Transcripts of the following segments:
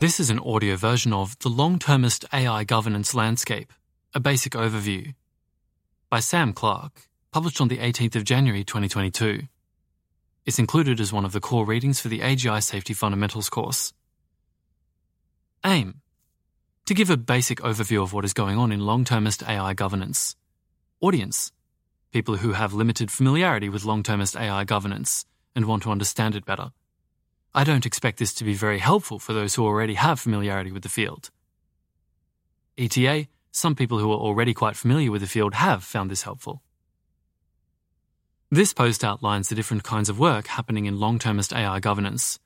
This is an audio version of The Long Termist AI Governance Landscape, a basic overview, by Sam Clarke, published on the 18th of January 2022. It's included as one of the core readings for the AGI Safety Fundamentals course. Aim To give a basic overview of what is going on in long termist AI governance. Audience People who have limited familiarity with long termist AI governance and want to understand it better. I don't expect this to be very helpful for those who already have familiarity with the field. ETA, some people who are already quite familiar with the field have found this helpful. This post outlines the different kinds of work happening in long termist AI governance.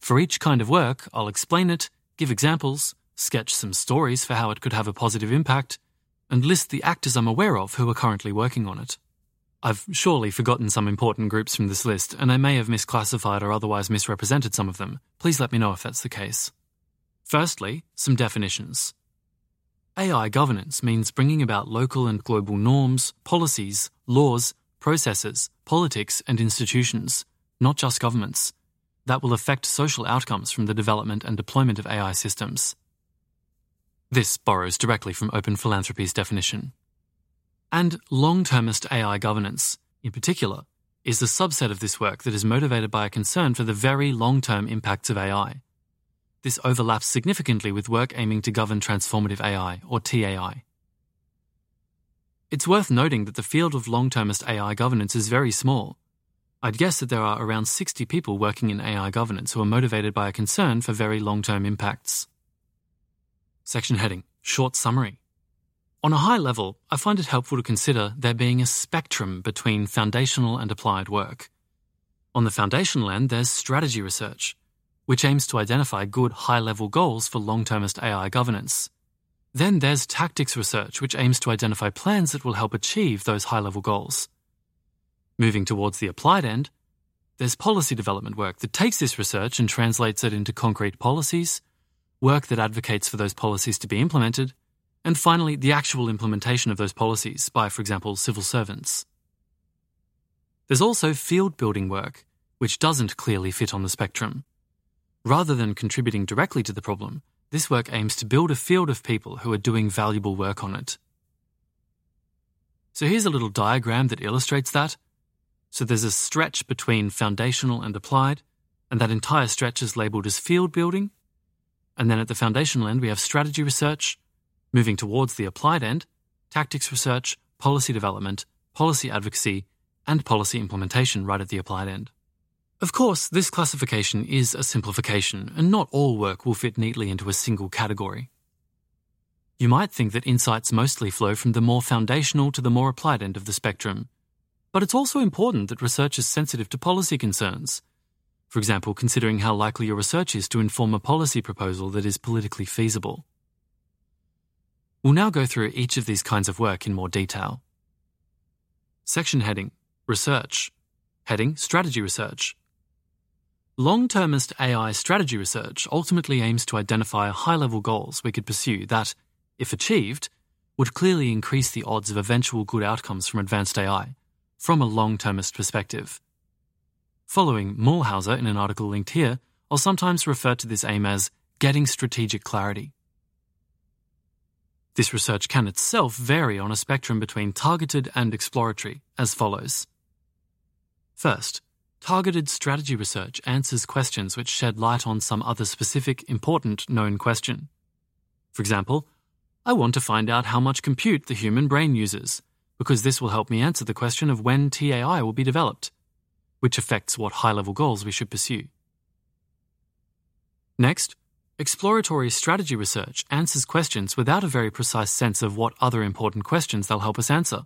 For each kind of work, I'll explain it, give examples, sketch some stories for how it could have a positive impact, and list the actors I'm aware of who are currently working on it. I've surely forgotten some important groups from this list, and I may have misclassified or otherwise misrepresented some of them. Please let me know if that's the case. Firstly, some definitions. AI governance means bringing about local and global norms, policies, laws, processes, politics, and institutions, not just governments, that will affect social outcomes from the development and deployment of AI systems. This borrows directly from Open Philanthropy's definition. And long termist AI governance, in particular, is the subset of this work that is motivated by a concern for the very long term impacts of AI. This overlaps significantly with work aiming to govern transformative AI, or TAI. It's worth noting that the field of long termist AI governance is very small. I'd guess that there are around 60 people working in AI governance who are motivated by a concern for very long term impacts. Section heading Short Summary on a high level, I find it helpful to consider there being a spectrum between foundational and applied work. On the foundational end, there's strategy research, which aims to identify good high level goals for long termist AI governance. Then there's tactics research, which aims to identify plans that will help achieve those high level goals. Moving towards the applied end, there's policy development work that takes this research and translates it into concrete policies, work that advocates for those policies to be implemented, and finally, the actual implementation of those policies by, for example, civil servants. There's also field building work, which doesn't clearly fit on the spectrum. Rather than contributing directly to the problem, this work aims to build a field of people who are doing valuable work on it. So here's a little diagram that illustrates that. So there's a stretch between foundational and applied, and that entire stretch is labelled as field building. And then at the foundational end, we have strategy research, Moving towards the applied end, tactics research, policy development, policy advocacy, and policy implementation right at the applied end. Of course, this classification is a simplification, and not all work will fit neatly into a single category. You might think that insights mostly flow from the more foundational to the more applied end of the spectrum, but it's also important that research is sensitive to policy concerns. For example, considering how likely your research is to inform a policy proposal that is politically feasible. We'll now go through each of these kinds of work in more detail. Section heading Research. Heading Strategy Research. Long termist AI strategy research ultimately aims to identify high level goals we could pursue that, if achieved, would clearly increase the odds of eventual good outcomes from advanced AI from a long termist perspective. Following Muehlhauser in an article linked here, I'll sometimes refer to this aim as getting strategic clarity. This research can itself vary on a spectrum between targeted and exploratory, as follows. First, targeted strategy research answers questions which shed light on some other specific, important known question. For example, I want to find out how much compute the human brain uses, because this will help me answer the question of when TAI will be developed, which affects what high level goals we should pursue. Next, Exploratory strategy research answers questions without a very precise sense of what other important questions they'll help us answer.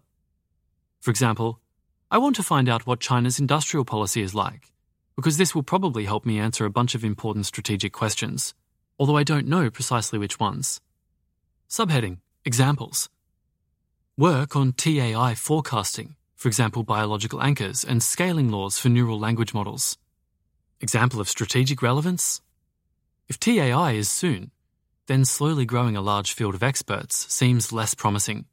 For example, I want to find out what China's industrial policy is like, because this will probably help me answer a bunch of important strategic questions, although I don't know precisely which ones. Subheading Examples Work on TAI forecasting, for example, biological anchors and scaling laws for neural language models. Example of strategic relevance if TAI is soon, then slowly growing a large field of experts seems less promising.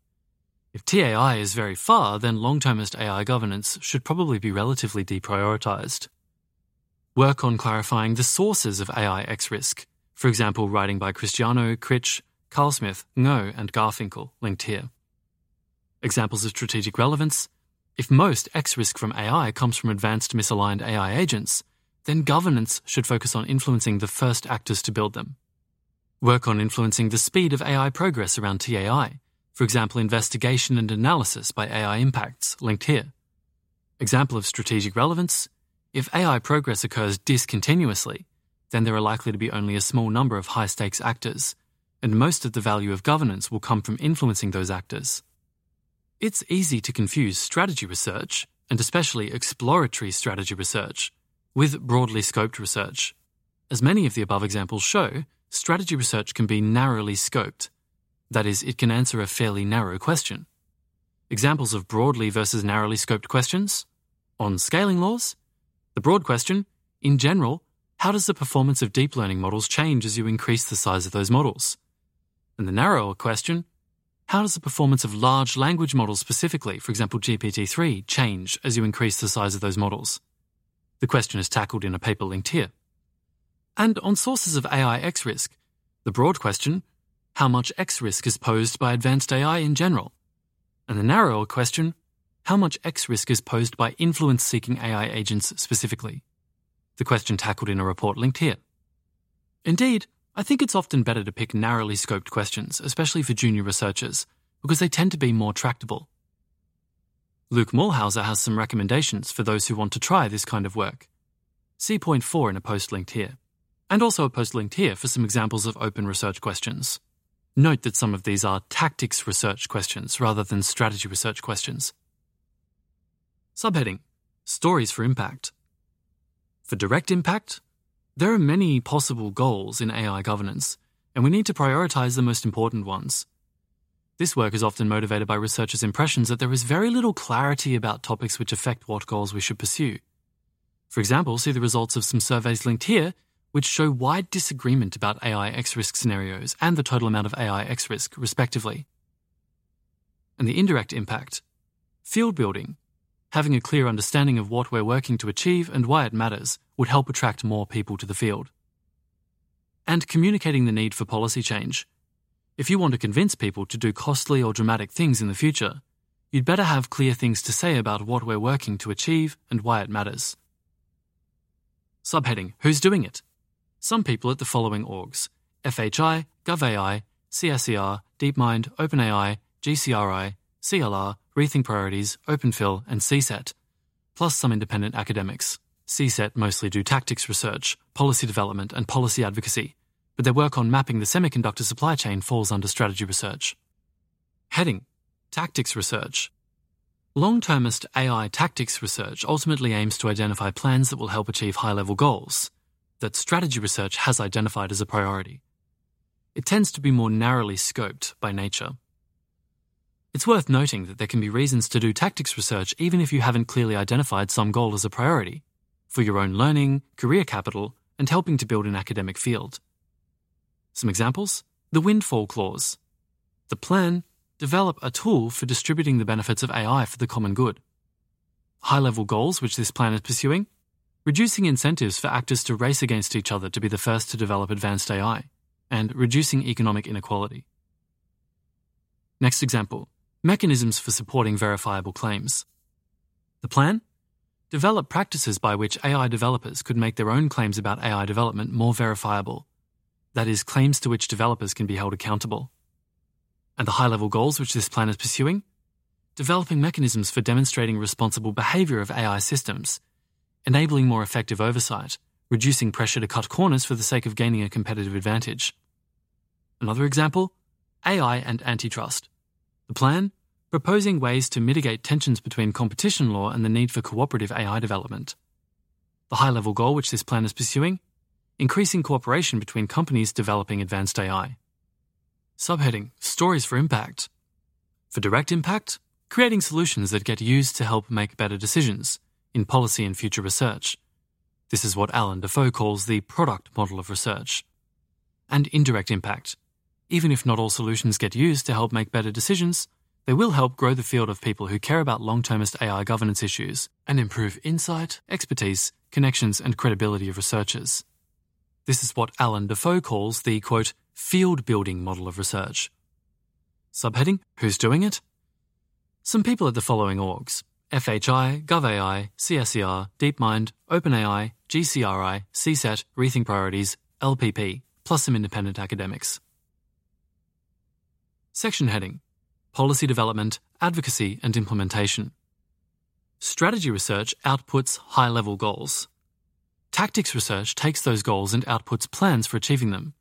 If TAI is very far, then long termist AI governance should probably be relatively deprioritized. Work on clarifying the sources of AI X risk, For example, writing by Christiano, Critch, Carlsmith, Ngo, and Garfinkel, linked here. Examples of strategic relevance if most X risk from AI comes from advanced misaligned AI agents, then governance should focus on influencing the first actors to build them. Work on influencing the speed of AI progress around TAI, for example, investigation and analysis by AI impacts, linked here. Example of strategic relevance if AI progress occurs discontinuously, then there are likely to be only a small number of high stakes actors, and most of the value of governance will come from influencing those actors. It's easy to confuse strategy research, and especially exploratory strategy research, with broadly scoped research. As many of the above examples show, strategy research can be narrowly scoped. That is, it can answer a fairly narrow question. Examples of broadly versus narrowly scoped questions? On scaling laws? The broad question, in general, how does the performance of deep learning models change as you increase the size of those models? And the narrower question, how does the performance of large language models specifically, for example GPT-3, change as you increase the size of those models? The question is tackled in a paper linked here. And on sources of AI X risk, the broad question, how much X risk is posed by advanced AI in general? And the narrower question, how much X risk is posed by influence seeking AI agents specifically? The question tackled in a report linked here. Indeed, I think it's often better to pick narrowly scoped questions, especially for junior researchers, because they tend to be more tractable. Luke Muehlhauser has some recommendations for those who want to try this kind of work. See point 4 in a post linked here, and also a post linked here for some examples of open research questions. Note that some of these are tactics research questions rather than strategy research questions. Subheading Stories for Impact. For direct impact, there are many possible goals in AI governance, and we need to prioritize the most important ones. This work is often motivated by researchers' impressions that there is very little clarity about topics which affect what goals we should pursue. For example, see the results of some surveys linked here, which show wide disagreement about AI X risk scenarios and the total amount of AI X risk, respectively. And the indirect impact field building, having a clear understanding of what we're working to achieve and why it matters would help attract more people to the field. And communicating the need for policy change. If you want to convince people to do costly or dramatic things in the future, you'd better have clear things to say about what we're working to achieve and why it matters. Subheading Who's doing it? Some people at the following orgs FHI, GovAI, CSER, DeepMind, OpenAI, GCRI, CLR, Rethink Priorities, OpenPhil, and CSET, plus some independent academics. CSET mostly do tactics research, policy development, and policy advocacy, but their work on mapping the semiconductor supply chain falls under strategy research. Heading Tactics Research. Long termist AI tactics research ultimately aims to identify plans that will help achieve high level goals that strategy research has identified as a priority. It tends to be more narrowly scoped by nature. It's worth noting that there can be reasons to do tactics research even if you haven't clearly identified some goal as a priority for your own learning, career capital, and helping to build an academic field. Some examples the windfall clause. The plan develop a tool for distributing the benefits of AI for the common good. High level goals which this plan is pursuing reducing incentives for actors to race against each other to be the first to develop advanced AI, and reducing economic inequality. Next example mechanisms for supporting verifiable claims. The plan develop practices by which AI developers could make their own claims about AI development more verifiable. That is, claims to which developers can be held accountable. And the high level goals which this plan is pursuing? Developing mechanisms for demonstrating responsible behavior of AI systems, enabling more effective oversight, reducing pressure to cut corners for the sake of gaining a competitive advantage. Another example AI and antitrust. The plan proposing ways to mitigate tensions between competition law and the need for cooperative AI development. The high level goal which this plan is pursuing increasing cooperation between companies developing advanced AI. Subheading Stories for Impact. For direct impact, creating solutions that get used to help make better decisions in policy and future research. This is what Allan Dafoe calls the product model of research. And indirect impact. Even if not all solutions get used to help make better decisions, they will help grow the field of people who care about long termist AI governance issues and improve insight, expertise, connections, and credibility of researchers. This is what Allan Dafoe calls the quote, field building model of research. Subheading Who's doing it? Some people at the following orgs FHI, GovAI, CSER, DeepMind, OpenAI, GCRI, CSET, Rethink Priorities, LPP, plus some independent academics. Section heading Policy Development, Advocacy and Implementation. Strategy research outputs high level goals. Tactics research takes those goals and outputs plans for achieving them.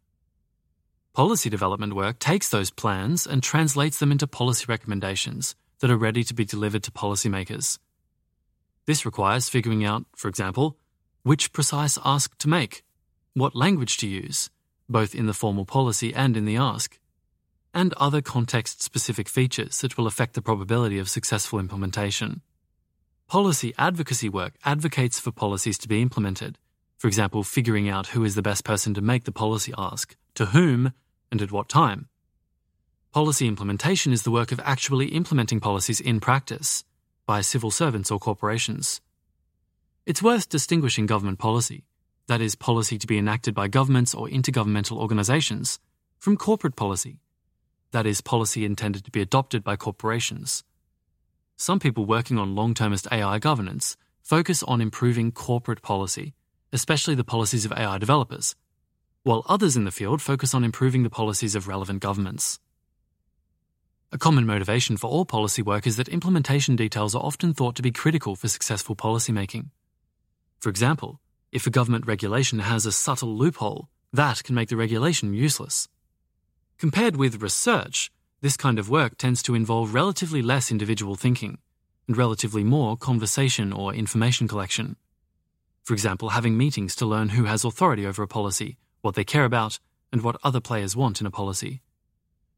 Policy development work takes those plans and translates them into policy recommendations that are ready to be delivered to policymakers. This requires figuring out, for example, which precise ask to make, what language to use, both in the formal policy and in the ask, and other context specific features that will affect the probability of successful implementation. Policy advocacy work advocates for policies to be implemented, for example, figuring out who is the best person to make the policy ask, to whom, and at what time. Policy implementation is the work of actually implementing policies in practice by civil servants or corporations. It's worth distinguishing government policy, that is, policy to be enacted by governments or intergovernmental organizations, from corporate policy, that is, policy intended to be adopted by corporations. Some people working on long termist AI governance focus on improving corporate policy, especially the policies of AI developers, while others in the field focus on improving the policies of relevant governments. A common motivation for all policy work is that implementation details are often thought to be critical for successful policymaking. For example, if a government regulation has a subtle loophole, that can make the regulation useless. Compared with research, this kind of work tends to involve relatively less individual thinking and relatively more conversation or information collection. For example, having meetings to learn who has authority over a policy, what they care about, and what other players want in a policy.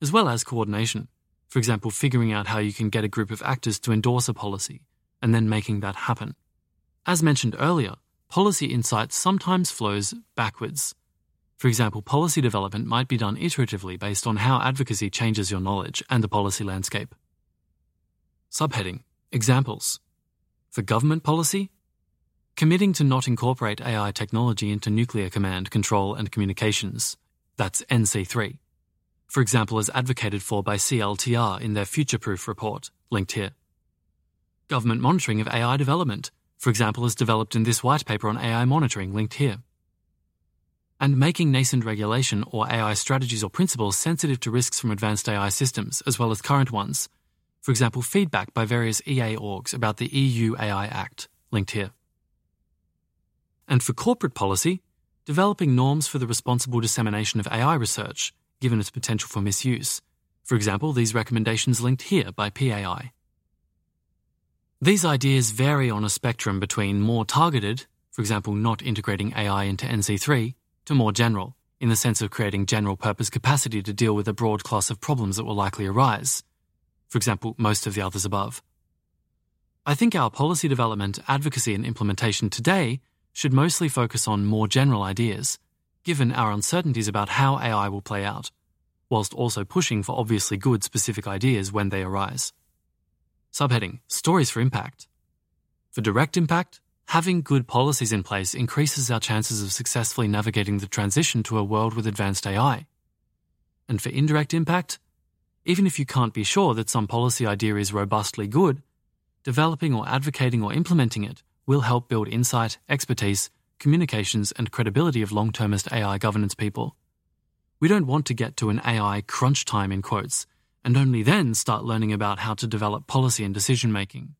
As well as coordination. For example, figuring out how you can get a group of actors to endorse a policy, and then making that happen. As mentioned earlier, policy insight sometimes flows backwards for example, policy development might be done iteratively based on how advocacy changes your knowledge and the policy landscape. Subheading Examples For government policy, committing to not incorporate AI technology into nuclear command, control, and communications. That's NC3. For example, as advocated for by CLTR in their Future Proof report, linked here. Government monitoring of AI development, for example, as developed in this white paper on AI monitoring, linked here and making nascent regulation or AI strategies or principles sensitive to risks from advanced AI systems, as well as current ones. For example, feedback by various EA orgs about the EU AI Act, linked here. And for corporate policy, developing norms for the responsible dissemination of AI research, given its potential for misuse. For example, these recommendations linked here by PAI. These ideas vary on a spectrum between more targeted, for example, not integrating AI into NC3, to more general, in the sense of creating general purpose capacity to deal with a broad class of problems that will likely arise. For example, most of the others above. I think our policy development, advocacy, and implementation today should mostly focus on more general ideas, given our uncertainties about how AI will play out, whilst also pushing for obviously good specific ideas when they arise. Subheading Stories for Impact. For direct impact, Having good policies in place increases our chances of successfully navigating the transition to a world with advanced AI. And for indirect impact, even if you can't be sure that some policy idea is robustly good, developing or advocating or implementing it will help build insight, expertise, communications, and credibility of long termist AI governance people. We don't want to get to an AI crunch time in quotes, and only then start learning about how to develop policy and decision making.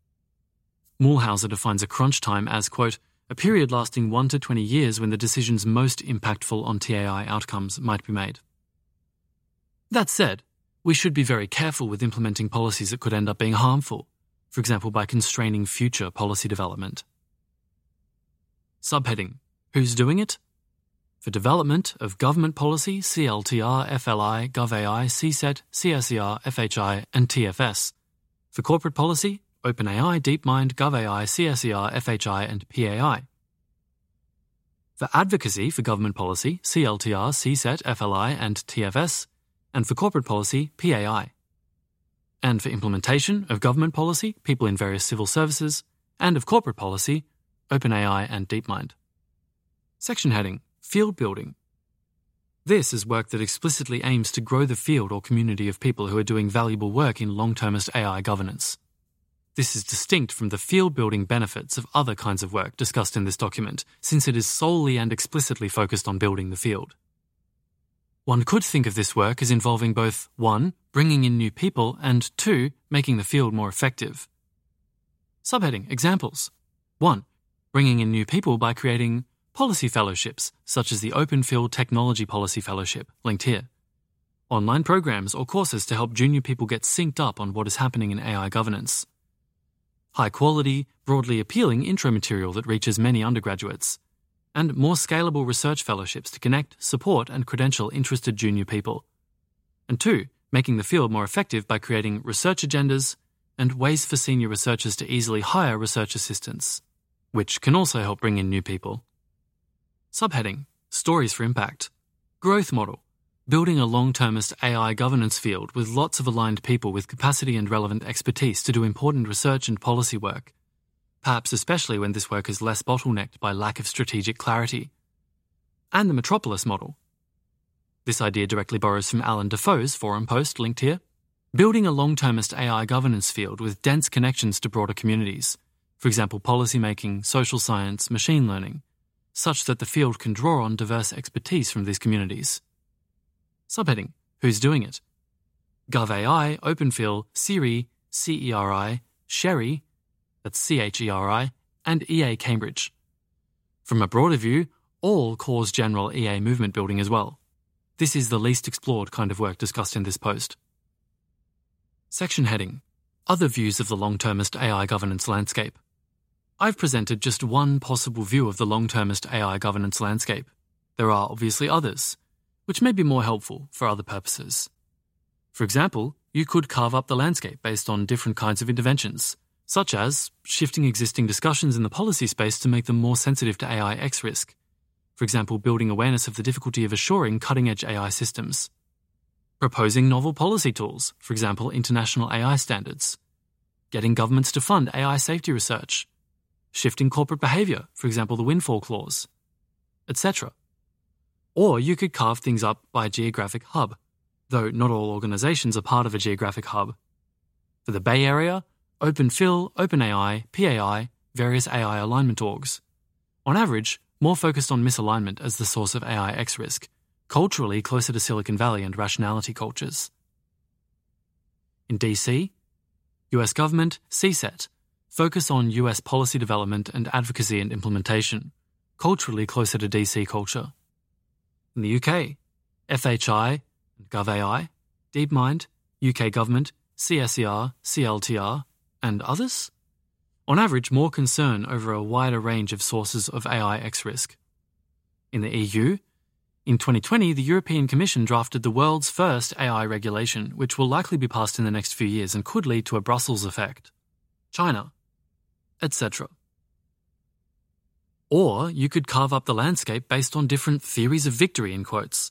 Muehlhauser defines a crunch time as, quote, a period lasting 1 to 20 years when the decisions most impactful on TAI outcomes might be made. That said, we should be very careful with implementing policies that could end up being harmful, for example, by constraining future policy development. Subheading Who's doing it? For development of government policy, CLTR, FLI, GovAI, CSET, CSER, FHI, and TFS. For corporate policy, OpenAI, DeepMind, GovAI, CSER, FHI, and PAI. For advocacy for government policy, CLTR, CSET, FLI, and TFS, and for corporate policy, PAI. And for implementation of government policy, people in various civil services, and of corporate policy, OpenAI and DeepMind. Section heading field building. This is work that explicitly aims to grow the field or community of people who are doing valuable work in long termist AI governance. This is distinct from the field building benefits of other kinds of work discussed in this document, since it is solely and explicitly focused on building the field. One could think of this work as involving both 1. bringing in new people, and 2. making the field more effective. Subheading Examples 1. Bringing in new people by creating policy fellowships, such as the Open Phil Technology Policy Fellowship, linked here. Online programs or courses to help junior people get synced up on what is happening in AI governance. High quality, broadly appealing intro material that reaches many undergraduates. And more scalable research fellowships to connect, support, and credential interested junior people. And two, making the field more effective by creating research agendas and ways for senior researchers to easily hire research assistants, which can also help bring in new people. Subheading Stories for Impact. Growth Model Building a long termist AI governance field with lots of aligned people with capacity and relevant expertise to do important research and policy work, perhaps especially when this work is less bottlenecked by lack of strategic clarity. And the Metropolis Model. This idea directly borrows from Allan Dafoe's forum post linked here. Building a long termist AI governance field with dense connections to broader communities, for example, policymaking, social science, machine learning such that the field can draw on diverse expertise from these communities. Subheading Who's doing it? GovAI, OpenPhil, CERI, CERI, Sherry, that's CHERI, and EA Cambridge. From a broader view, all cause general EA movement building as well. This is the least explored kind of work discussed in this post. Section heading Other views of the long termist AI governance landscape. I've presented just one possible view of the long termist AI governance landscape. There are obviously others, which may be more helpful for other purposes. For example, you could carve up the landscape based on different kinds of interventions, such as shifting existing discussions in the policy space to make them more sensitive to AI X risk. For example, building awareness of the difficulty of assuring cutting edge AI systems. Proposing novel policy tools, for example, international AI standards. Getting governments to fund AI safety research shifting corporate behavior, for example, the windfall clause, etc. Or you could carve things up by geographic hub, though not all organizations are part of a geographic hub. For the Bay Area, OpenPhil, OpenAI, PAI, various AI alignment orgs. On average, more focused on misalignment as the source of AI X risk, culturally closer to Silicon Valley and rationality cultures. In DC, US government, CSET, focus on US policy development and advocacy and implementation, culturally closer to DC culture. In the UK, FHI and GovAI, DeepMind, UK government, CSER, CLTR, and others? On average, more concern over a wider range of sources of AI X risk. In the EU, in 2020, the European Commission drafted the world's first AI regulation, which will likely be passed in the next few years and could lead to a Brussels effect. China, etc. Or you could carve up the landscape based on different theories of victory, in quotes.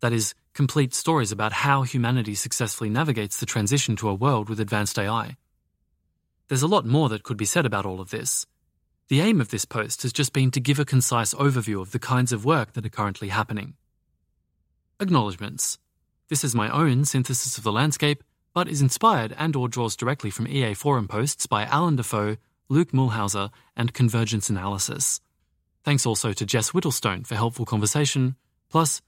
That is, complete stories about how humanity successfully navigates the transition to a world with advanced AI. There's a lot more that could be said about all of this. The aim of this post has just been to give a concise overview of the kinds of work that are currently happening. Acknowledgements. This is my own synthesis of the landscape, but is inspired and or draws directly from EA forum posts by Allan Dafoe, Luke Muehlhauser, and Convergence Analysis. Thanks also to Jess Whittlestone for helpful conversation, plus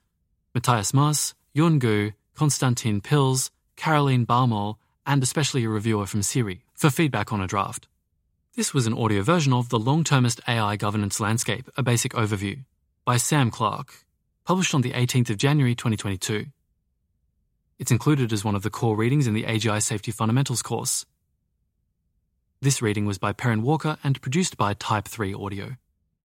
Matthias Maas, Yun Gu, Konstantin Pilz, Caroline Baumöhl, and especially a reviewer from SERI for feedback on a draft. This was an audio version of The Long Termist AI Governance Landscape, a basic overview, by Sam Clarke, published on the 18th of January 2022. It's included as one of the core readings in the AGI Safety Fundamentals course. This reading was by Perrin Walker and produced by Type 3 Audio.